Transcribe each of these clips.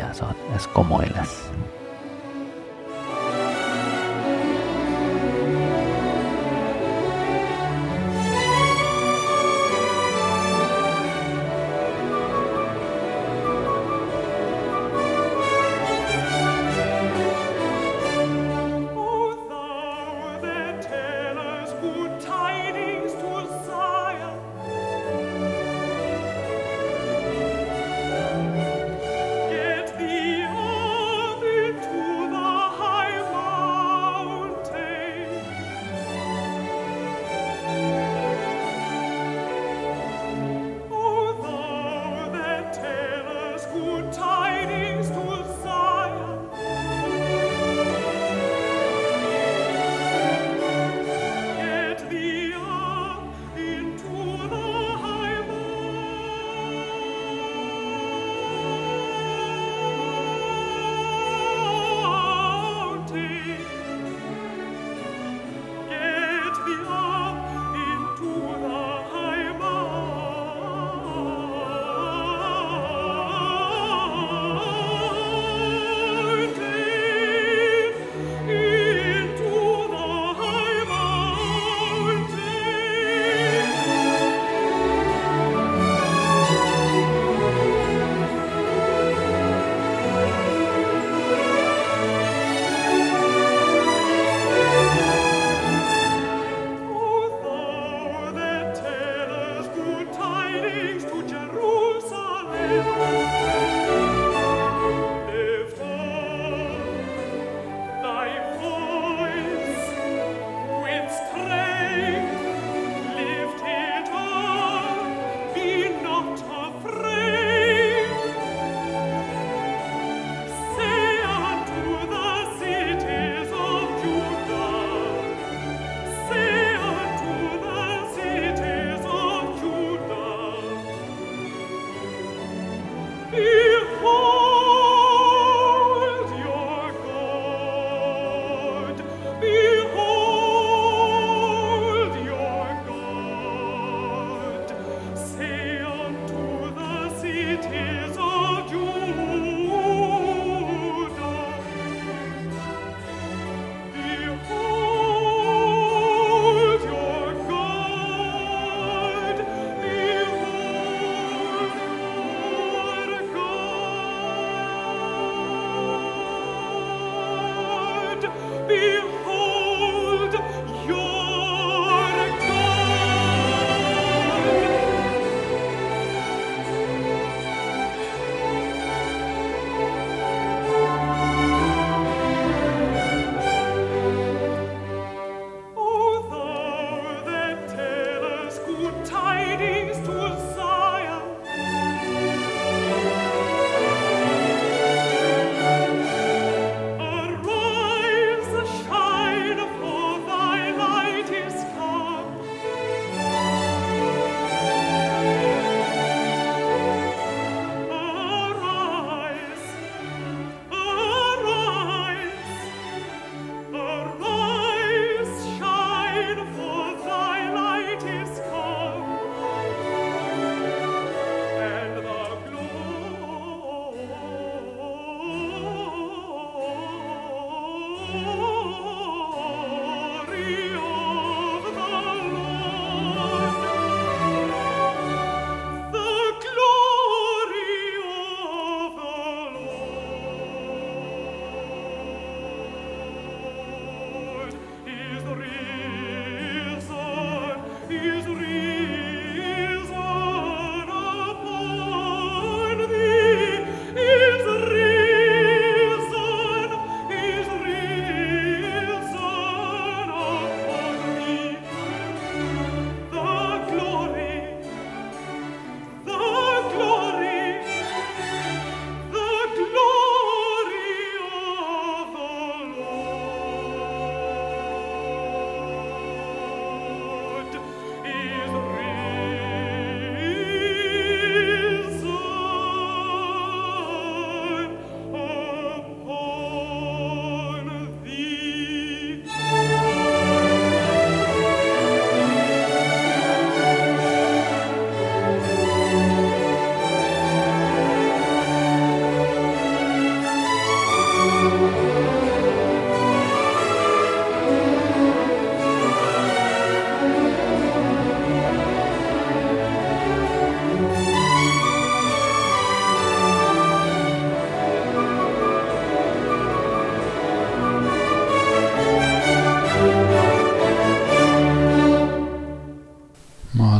ellas son, es como ellas.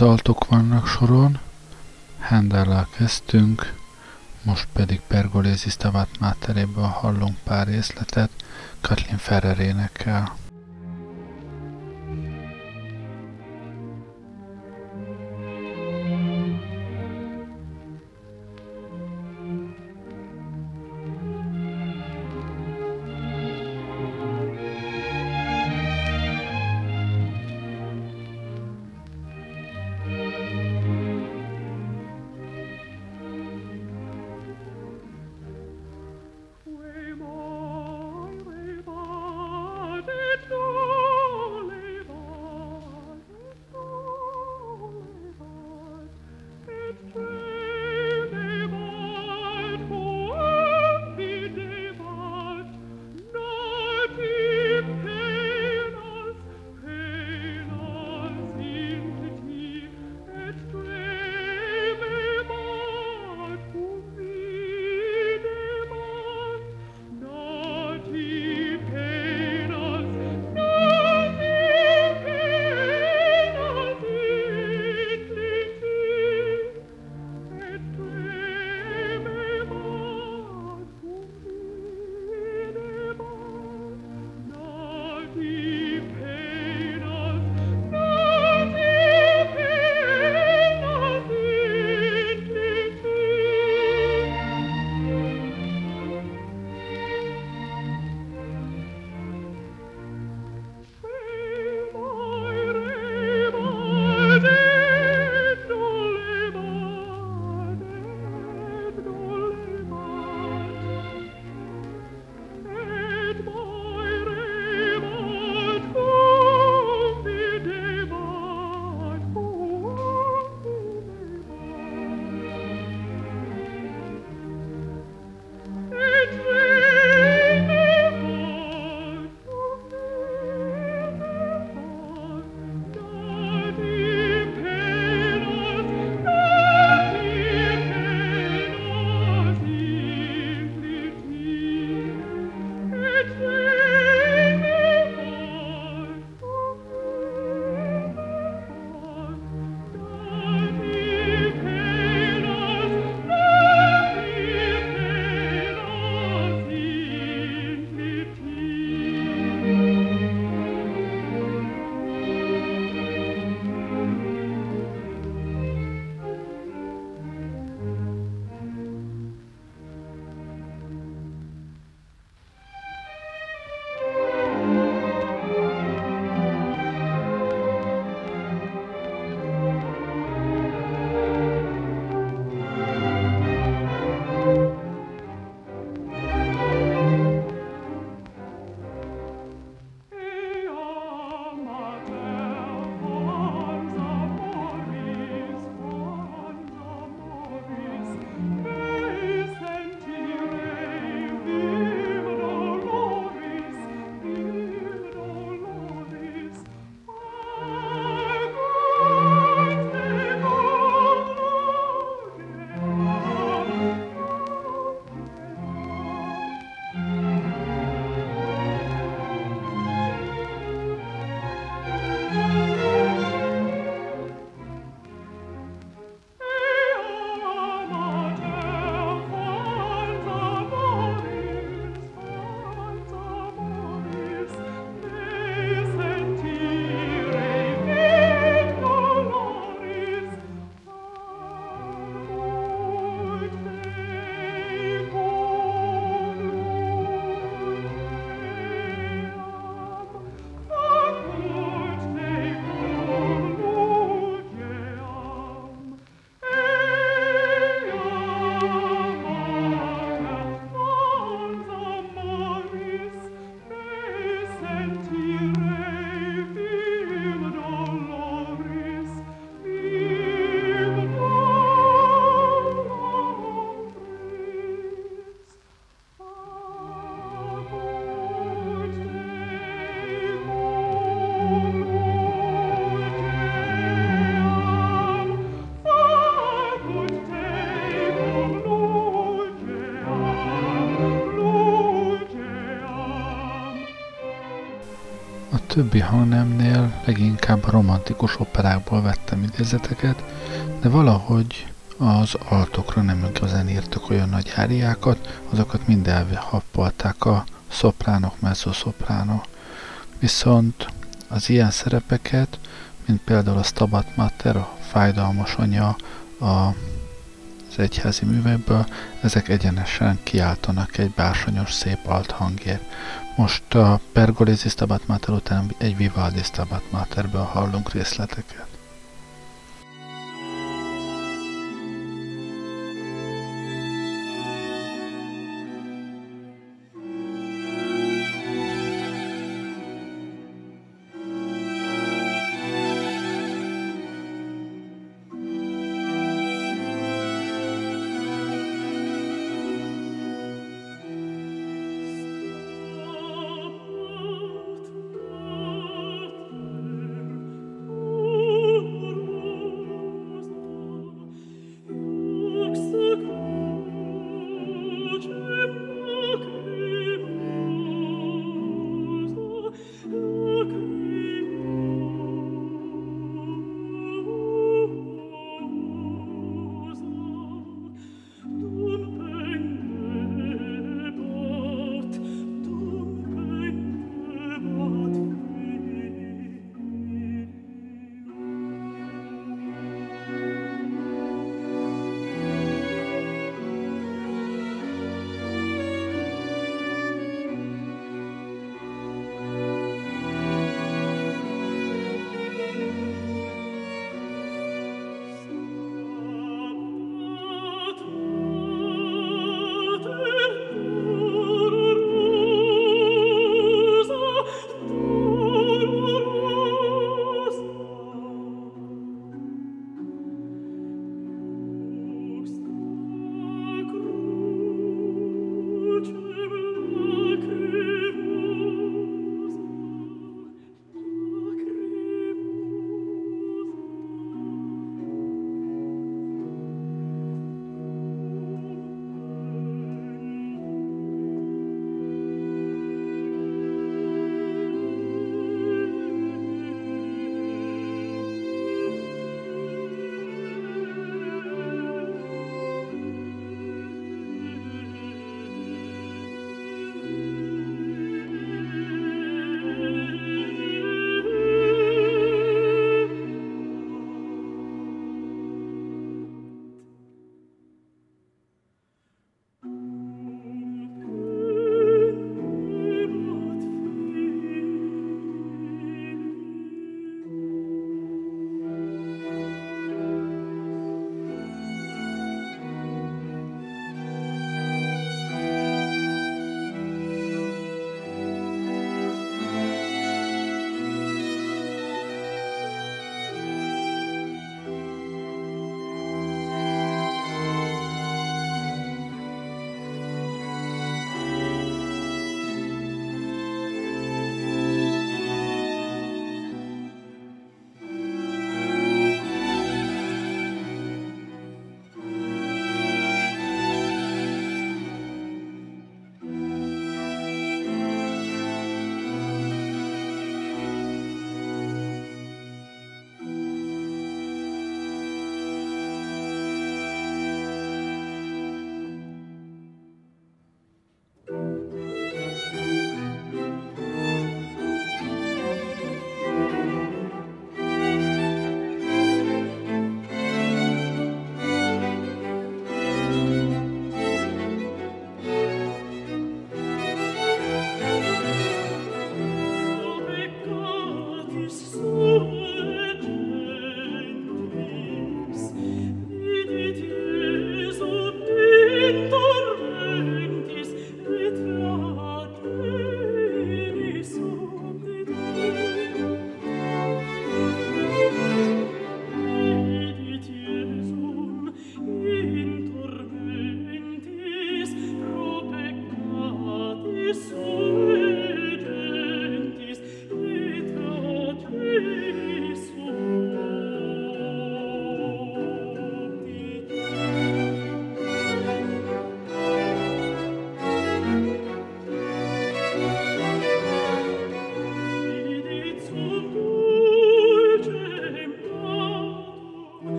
Az altok vannak soron, Hendellel kezdtünk, most pedig Pergolézi Stavat Máteréből hallunk pár részletet, Katlin Ferrer énekel. Többi hangnemnél leginkább a romantikus operákból vettem idézeteket, de valahogy az altokra nem igazán írtak olyan nagy áriákat, azokat mind elhappolták a szopránok, mezzoszopránok. Viszont az ilyen szerepeket, mint például a Stabat Mater, a fájdalmas anya, a az egyházi művekből, ezek egyenesen kiáltanak egy bársonyos szép alt hangért. Most a Pergolesi Stabat Mater után egy Vivaldi Stabat Materből hallunk részleteket.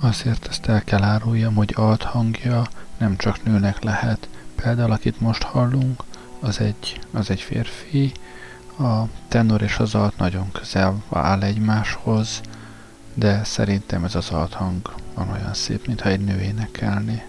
Azért ezt el kell áruljam, hogy alt hangja nem csak nőnek lehet. Például, akit most hallunk, az egy, az egy férfi, a tenor és az alt nagyon közel áll egymáshoz, de szerintem ez az alt hang van olyan szép, mintha egy nő énekelné.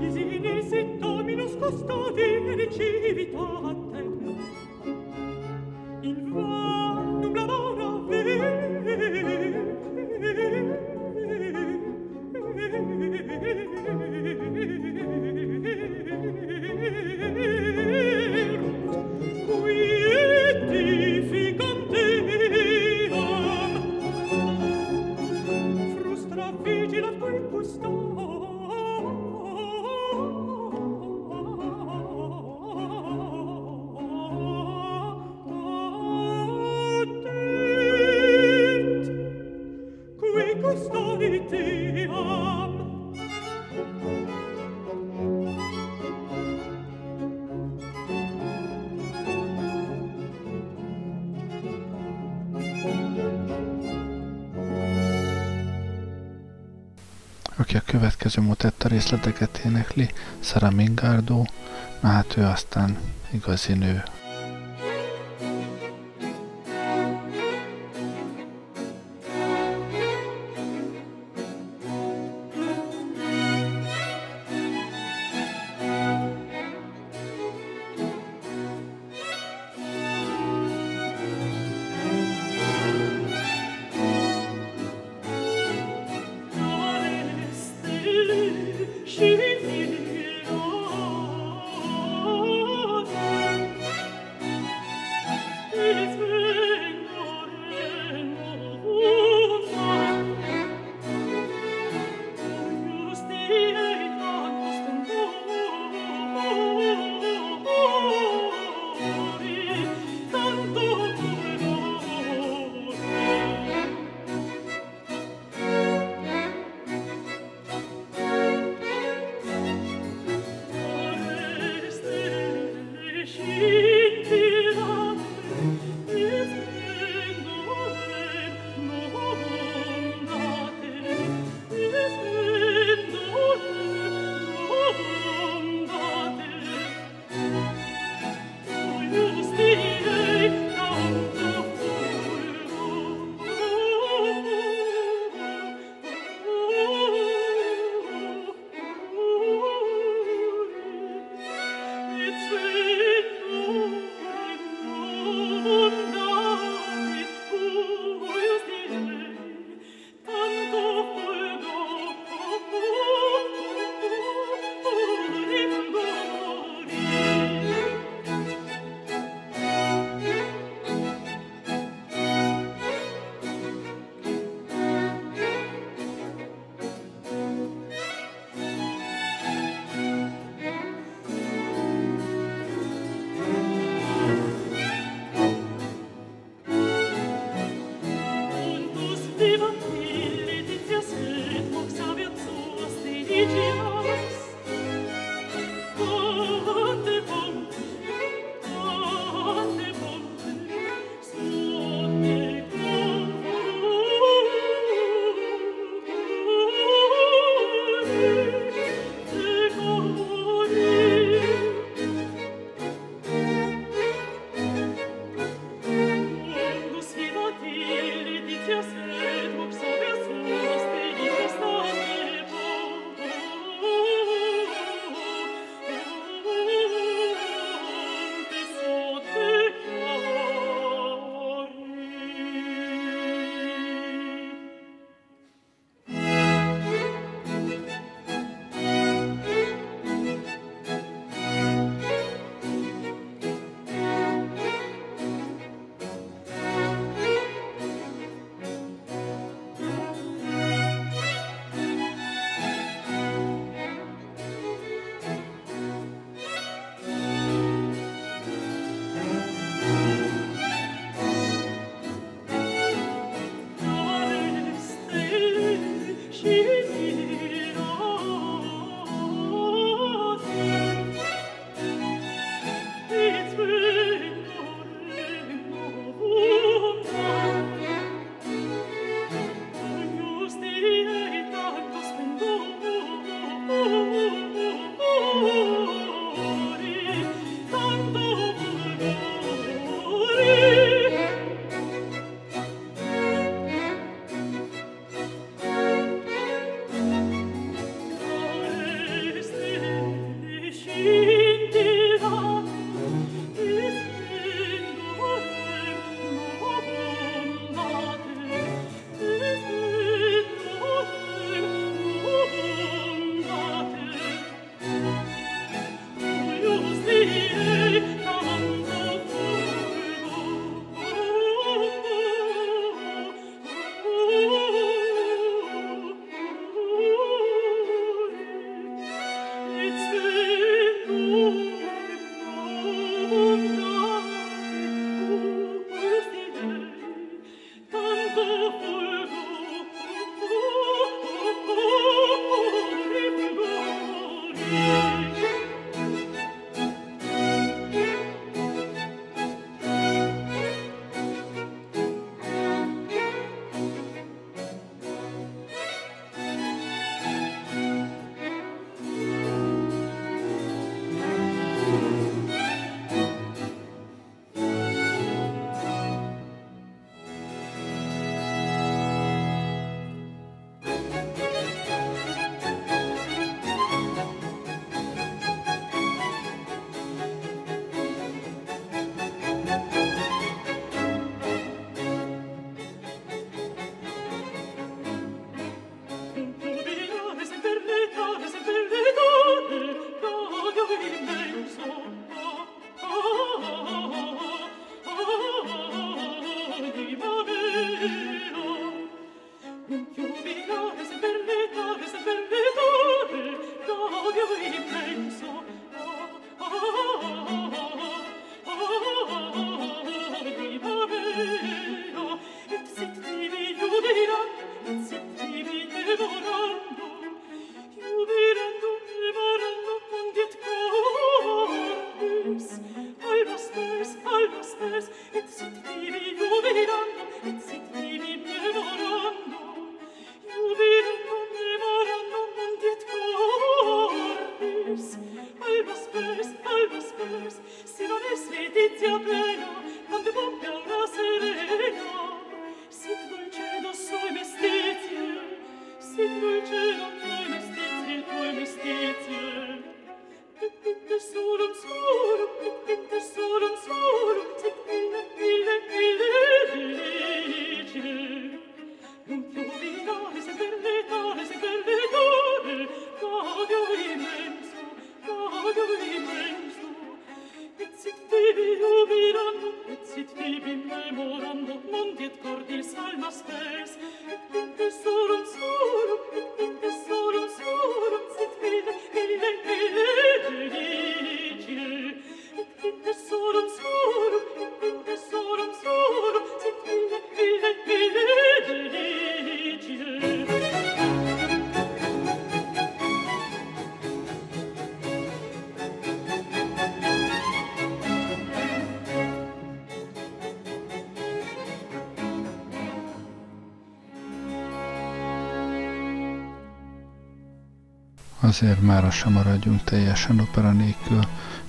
miseris dominus custodi et civitate részleteket énekli, Sara Mingardo, na hát ő aztán igazi nő. Azért már a sem maradjunk teljesen opera nélkül,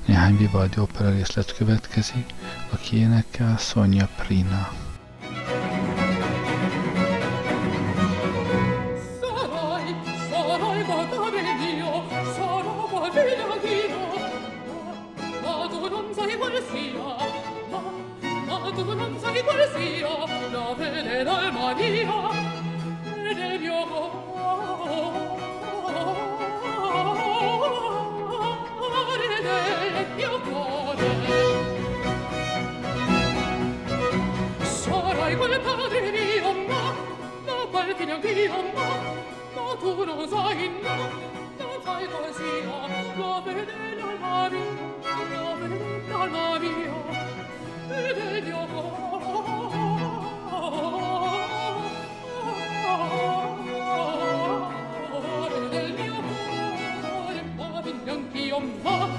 néhány Vivaldi opera részlet következik, aki énekel Sonja Prina. Sarai quel padre mio, no, no, quel figlio anch'io, no, no, tu non sai, no, non fai così, no, lo vede l'alma mia, lo vede l'alma mia, vede il mio. Cuore, del mio cuore, ma figlio anch'io, no,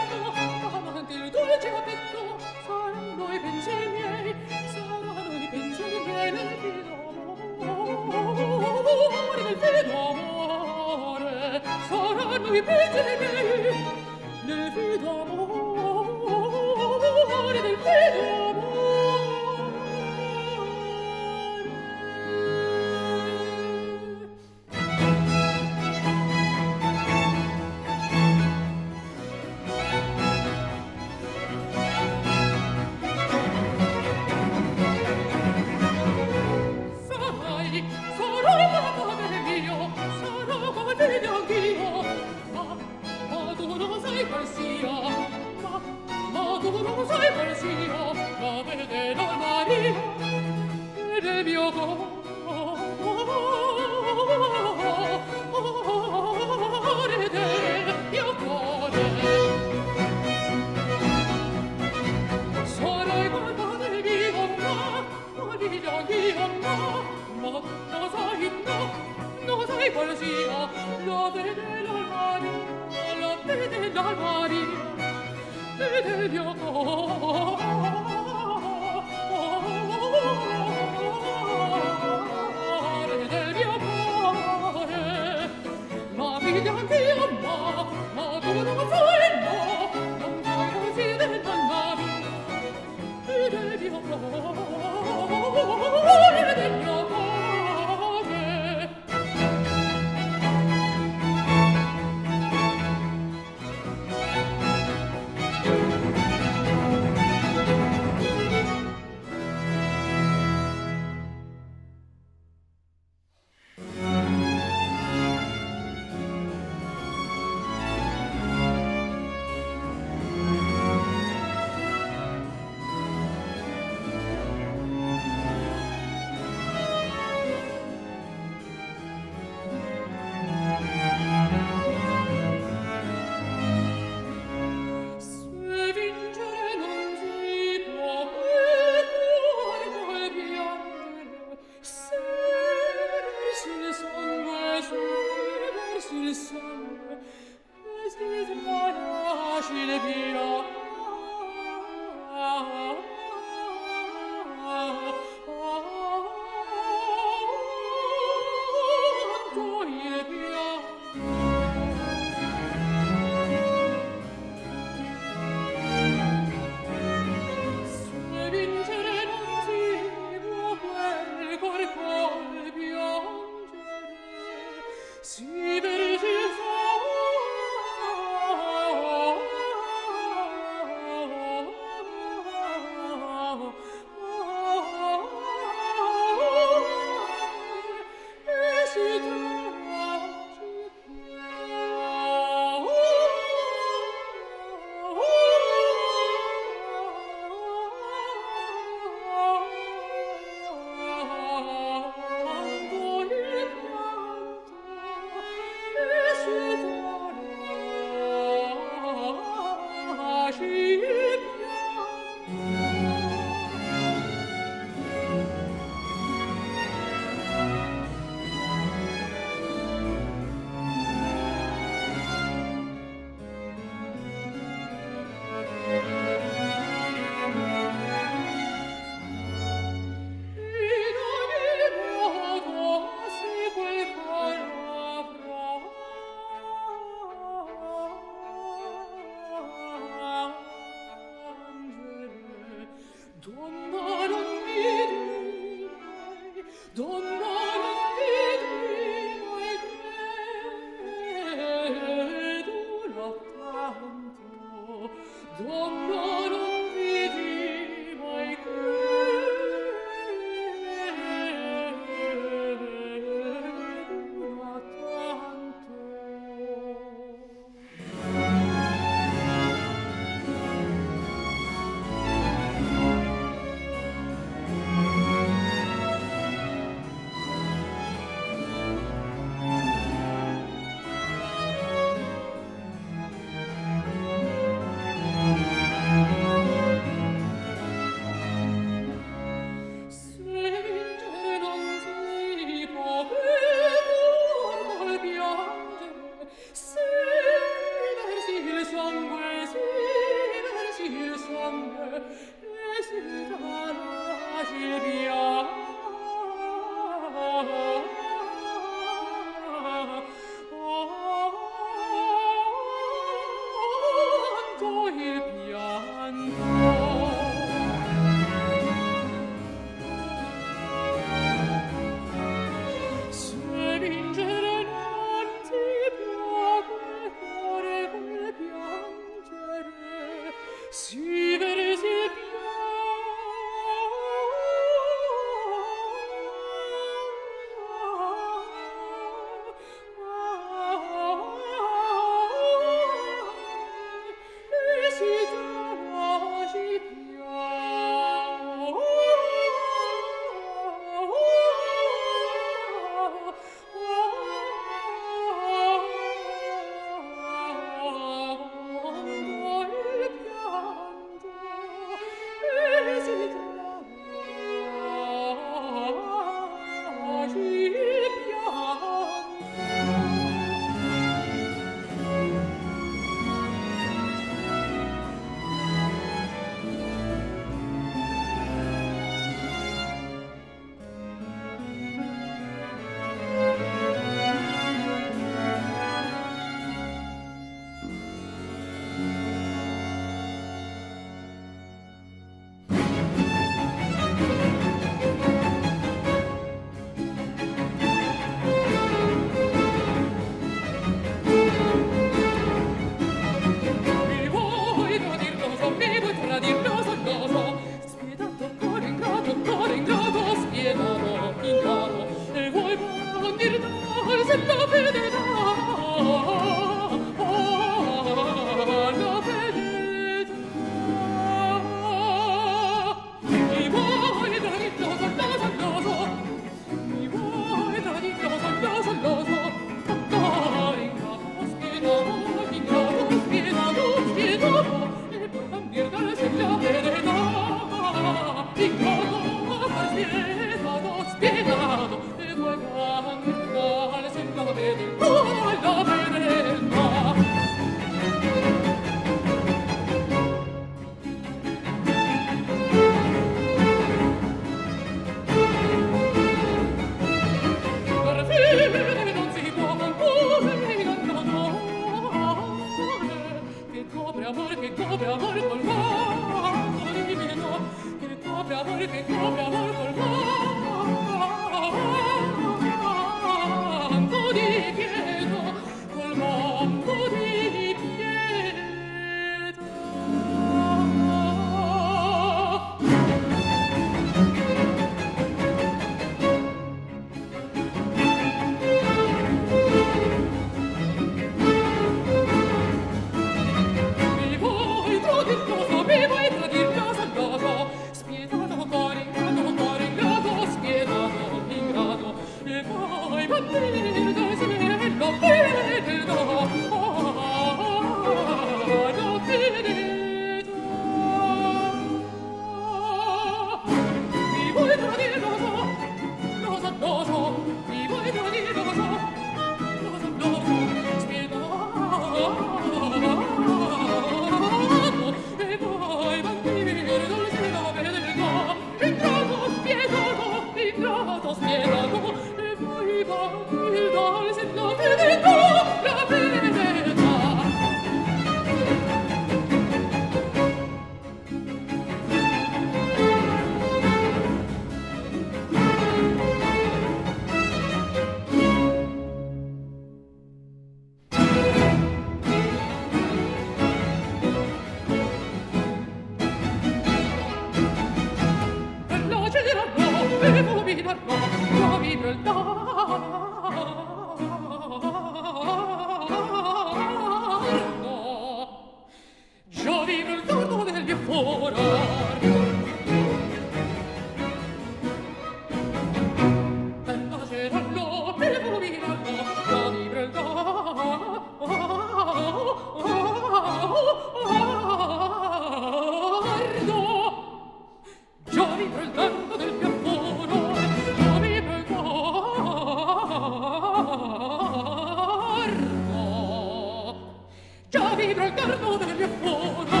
già vibra il carno del mio cuore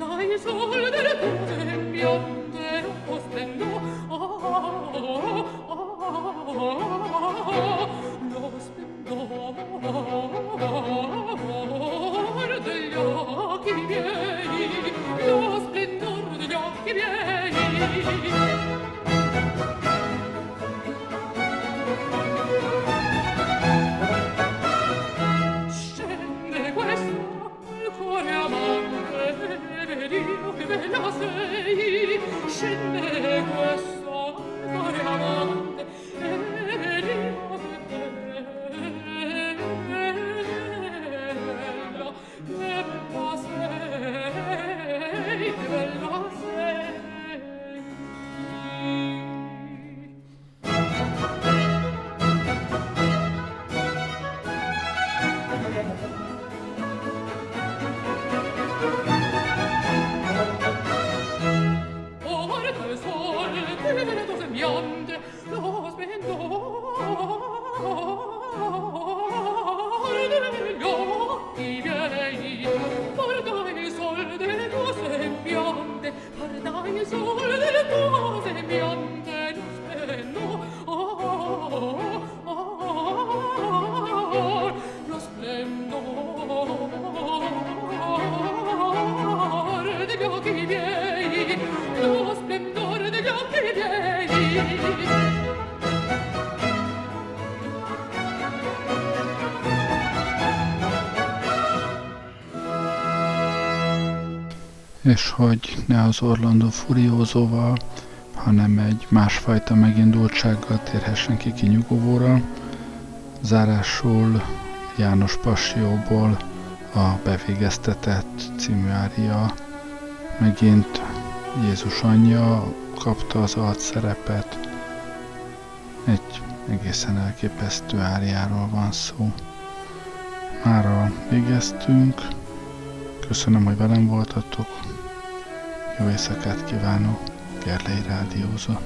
Oh, oh, oh, oh, oh, oh, oh, oh, oh, oh, oh, oh, oh, oh, oh, fei, és hogy ne az Orlando Furiózóval, hanem egy másfajta megindultsággal térhessen ki kinyugovóra. Zárásul János Passióból a bevégeztetett című ária megint Jézus anyja kapta az alt szerepet. Egy egészen elképesztő áriáról van szó. Mára végeztünk. Köszönöm, hogy velem voltatok. Jó éjszakát kívánok, Gerlei Rádióza.